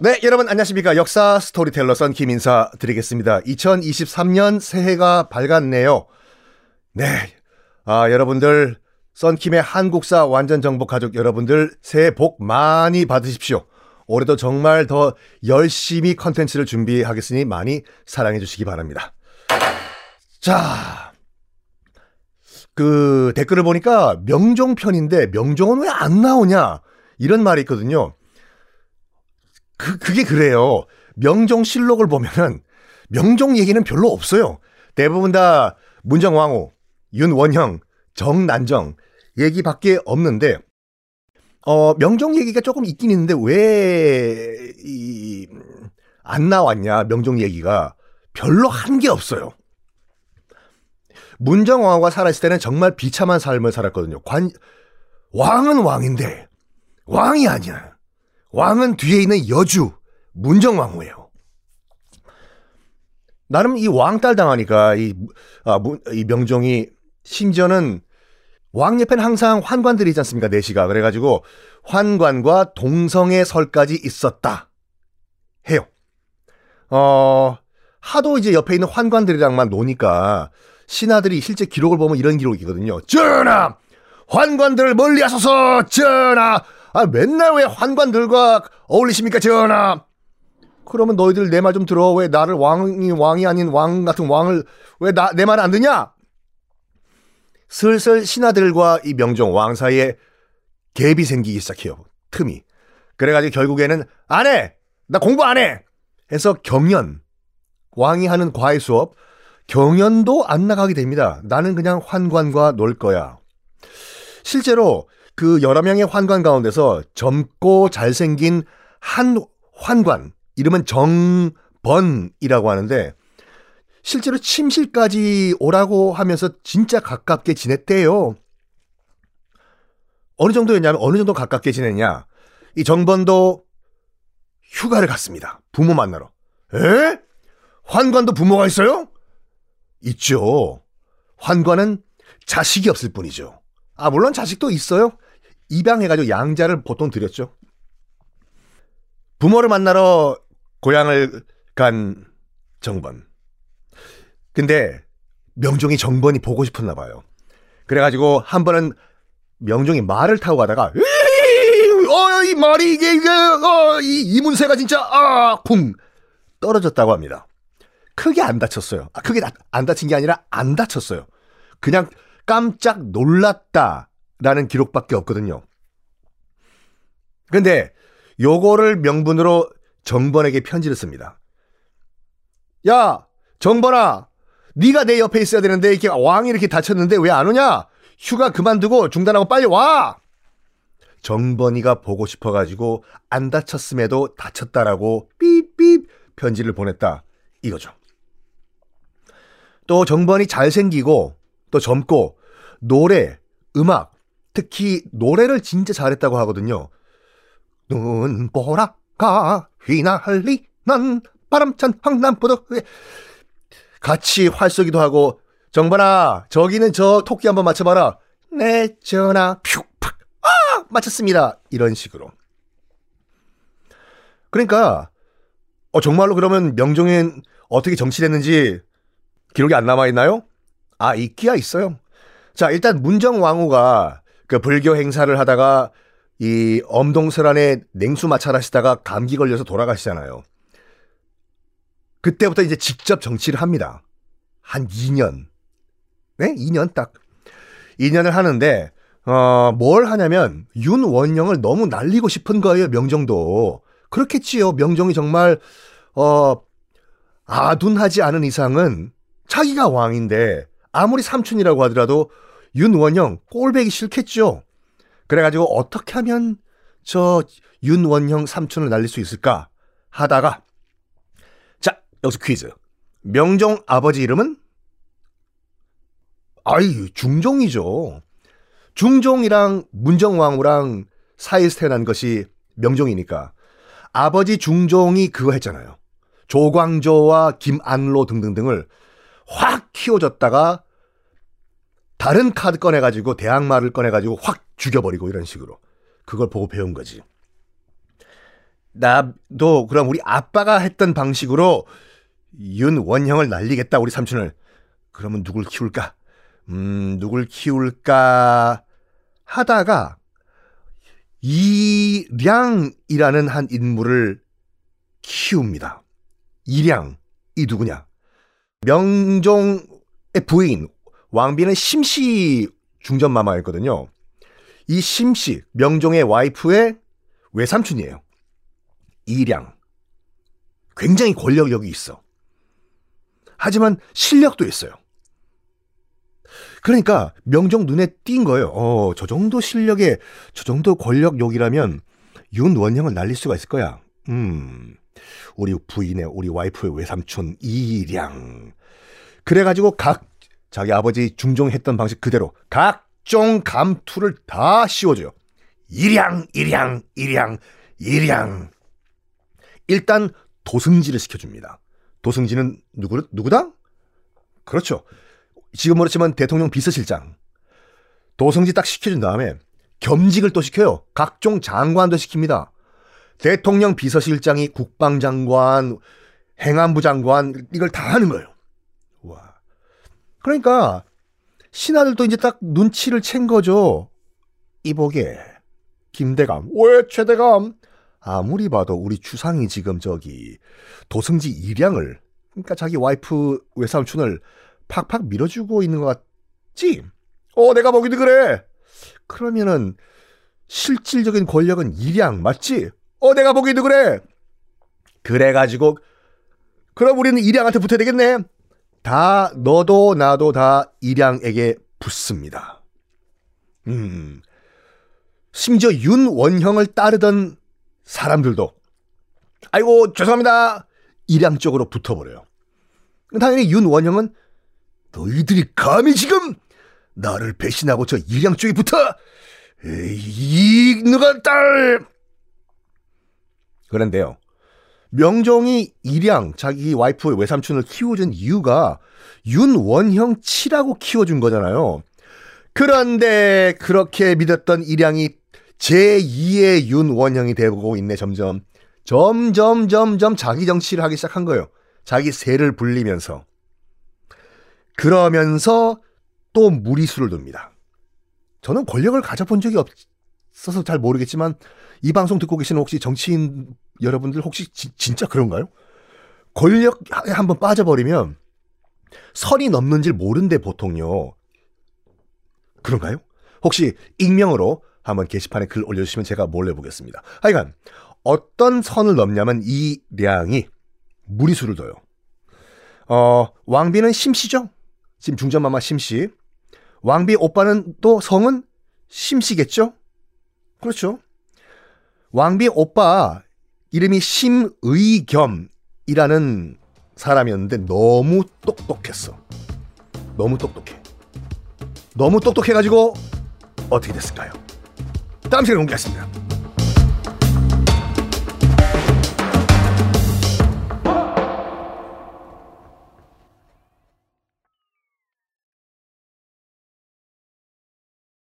네, 여러분 안녕하십니까. 역사 스토리텔러 선 김인사 드리겠습니다. 2023년 새해가 밝았네요. 네. 아, 여러분들 썬킴의 한국사 완전 정복 가족 여러분들 새해 복 많이 받으십시오. 올해도 정말 더 열심히 컨텐츠를 준비하겠으니 많이 사랑해 주시기 바랍니다. 자. 그 댓글을 보니까 명종 편인데 명종은 왜 안 나오냐 이런 말이 있거든요. 그, 그게 그래요. 명종 실록을 보면은 명종 얘기는 별로 없어요. 대부분 다 문정왕후, 윤원형, 정난정 얘기밖에 없는데 어, 명종 얘기가 조금 있긴 있는데 왜, 이, 안 나왔냐, 명종 얘기가. 별로 한 게 없어요. 문정왕후가 살아있을 때는 정말 비참한 삶을 살았거든요. 관, 왕은 왕인데, 왕이 아니야. 왕은 뒤에 있는 여주, 문정왕후예요. 나름 이 왕딸 당하니까 이, 아, 이 명종이 심지어는 왕 옆에는 항상 환관들이 있지 않습니까? 내시가. 그래가지고 환관과 동성의 설까지 있었다. 해요. 어, 하도 이제 옆에 있는 환관들이랑만 노니까 신하들이 실제 기록을 보면 이런 기록이거든요. 전하! 환관들 멀리 하소서! 전하! 아, 맨날 왜 환관들과 어울리십니까, 전하? 그러면 너희들 내 말 좀 들어. 왜 나를 왕이, 왕이 아닌 왕 같은 왕을 왜 나, 내 말 안 듣냐? 슬슬 신하들과 이 명종 왕 사이에 갭이 생기기 시작해요. 틈이. 그래가지고 결국에는 안 해! 나 공부 안 해! 해서 경연. 왕이 하는 과외 수업. 경연도 안 나가게 됩니다. 나는 그냥 환관과 놀 거야. 실제로 그 여러 명의 환관 가운데서 젊고 잘생긴 한 환관, 이름은 정번이라고 하는데, 실제로 침실까지 오라고 하면서 진짜 가깝게 지냈대요. 어느 정도였냐면 어느 정도 가깝게 지냈냐. 이 정번도 휴가를 갔습니다. 부모 만나러. 에? 환관도 부모가 있어요? 있죠. 환관은 자식이 없을 뿐이죠. 아, 물론 자식도 있어요. 입양해가지고 양자를 보통 드렸죠. 부모를 만나러 고향을 간 정번. 근데 명종이 정번이 보고 싶었나 봐요. 그래가지고 한 번은 명종이 말을 타고 가다가 어, 이 말이 이게 어, 이 이문세가 진짜 아쿵 떨어졌다고 합니다. 크게 안 다쳤어요. 아, 크게 안 다친 게 아니라 안 다쳤어요. 그냥 깜짝 놀랐다 라는 기록밖에 없거든요. 근데 요거를 명분으로 정번에게 편지를 씁니다. 야, 정번아, 네가 내 옆에 있어야 되는데 이렇게 왕이 이렇게 다쳤는데 왜 안 오냐? 휴가 그만두고 중단하고 빨리 와. 정번이가 보고 싶어가지고 안 다쳤음에도 다쳤다라고 삐삐 편지를 보냈다 이거죠. 또 정번이 잘생기고 또 젊고 노래, 음악, 특히 노래를 진짜 잘했다고 하거든요. 눈보라가 휘날리는 바람찬 황남포도 같이 활쏘기도 하고 정반아 저기는 저 토끼 한번 맞춰봐라 네 전하 퓨팍 아 맞췄습니다 이런 식으로 그러니까 어 정말로 그러면 명종은 어떻게 정치됐는지 기록이 안 남아 있나요? 아 있기야 있어요. 자 일단 문정왕후가 그 불교 행사를 하다가 이 엄동설안에 냉수 마찰하시다가 감기 걸려서 돌아가시잖아요. 그때부터 이제 직접 정치를 합니다. 한 2년. 네? 2년 딱. 2년을 하는데, 어, 뭘 하냐면, 윤원영을 너무 날리고 싶은 거예요, 명정도. 그렇겠지요. 명정이 정말, 어, 아둔하지 않은 이상은 자기가 왕인데, 아무리 삼촌이라고 하더라도 윤원영 꼴배기 싫겠죠. 그래가지고 어떻게 하면 저 윤원형 삼촌을 날릴 수 있을까 하다가 자 여기서 퀴즈. 명종 아버지 이름은? 아이 중종이죠. 중종이랑 문정왕후랑 사이에서 태어난 것이 명종이니까 아버지 중종이 그거 했잖아요. 조광조와 김안로 등등등을 확 키워줬다가 다른 카드 꺼내가지고 대항마를 꺼내가지고 확 죽여버리고 이런 식으로. 그걸 보고 배운 거지. 나도 그럼 우리 아빠가 했던 방식으로 윤원형을 날리겠다 우리 삼촌을. 그러면 누굴 키울까? 음, 누굴 키울까 하다가 이량이라는 한 인물을 키웁니다. 이량 이 누구냐? 명종의 부인 왕비는 심씨 중전 마마였거든요. 이 심씨 명종의 와이프의 외삼촌이에요. 이량 굉장히 권력력이 있어. 하지만 실력도 있어요. 그러니까 명종 눈에 띈 거예요. 어, 저 정도 실력에 저 정도 권력욕이라면 윤원형을 날릴 수가 있을 거야. 음. 우리 부인의 우리 와이프의 외삼촌 이량. 그래 가지고 각 자기 아버지 중종했던 방식 그대로 각종 감투를 다 씌워줘요. 이량, 이량, 이량, 이량. 일단 도승지를 시켜줍니다. 도승지는 누구, 누구다? 그렇죠. 지금 그렇지만 대통령 비서실장. 도승지 딱 시켜준 다음에 겸직을 또 시켜요. 각종 장관도 시킵니다. 대통령 비서실장이 국방장관, 행안부 장관 이걸 다 하는 거예요. 와. 그러니까 신하들도 이제 딱 눈치를 챈 거죠. 이보게 김대감, 왜 최대감? 아무리 봐도 우리 주상이 지금 저기 도승지 일량을 그러니까 자기 와이프 외삼촌을 팍팍 밀어주고 있는 것 같지? 어, 내가 보기도 그래. 그러면은 실질적인 권력은 일량 맞지? 어, 내가 보기도 그래. 그래가지고, 그럼 우리는 이량한테 붙어야 되겠네. 다, 너도 나도 다 이량에게 붙습니다. 음. 심지어 윤원형을 따르던 사람들도, 아이고, 죄송합니다. 이량 쪽으로 붙어버려요. 당연히 윤원형은 너희들이 감히 지금 나를 배신하고 저 이량 쪽에 붙어! 이, 누가 딸! 그런데요. 명종이 일양 자기 와이프 외삼촌을 키워준 이유가 윤원형 치라고 키워준 거잖아요. 그런데 그렇게 믿었던 일양이 제2의 윤원형이 되고 있네 점점. 점점 점점 자기 정치를 하기 시작한 거예요. 자기 세를 불리면서. 그러면서 또 무리수를 둡니다. 저는 권력을 가져본 적이 없어서 잘 모르겠지만 이 방송 듣고 계시는 혹시 정치인 여러분들 혹시 지, 진짜 그런가요? 권력에 한번 빠져버리면 선이 넘는 줄 모른대 보통요. 그런가요? 혹시 익명으로 한번 게시판에 글 올려주시면 제가 몰래 보겠습니다. 하여간 어떤 선을 넘냐면 이 량이 무리수를 둬요. 어, 왕비는 심씨죠? 지금 중전마마 심씨. 왕비 오빠는 또 성은 심씨겠죠? 그렇죠. 왕비 오빠 이름이 심의겸이라는 사람이었는데 너무 똑똑했어. 너무 똑똑해. 너무 똑똑해가지고 어떻게 됐을까요? 다음 시간에 공개하겠습니다.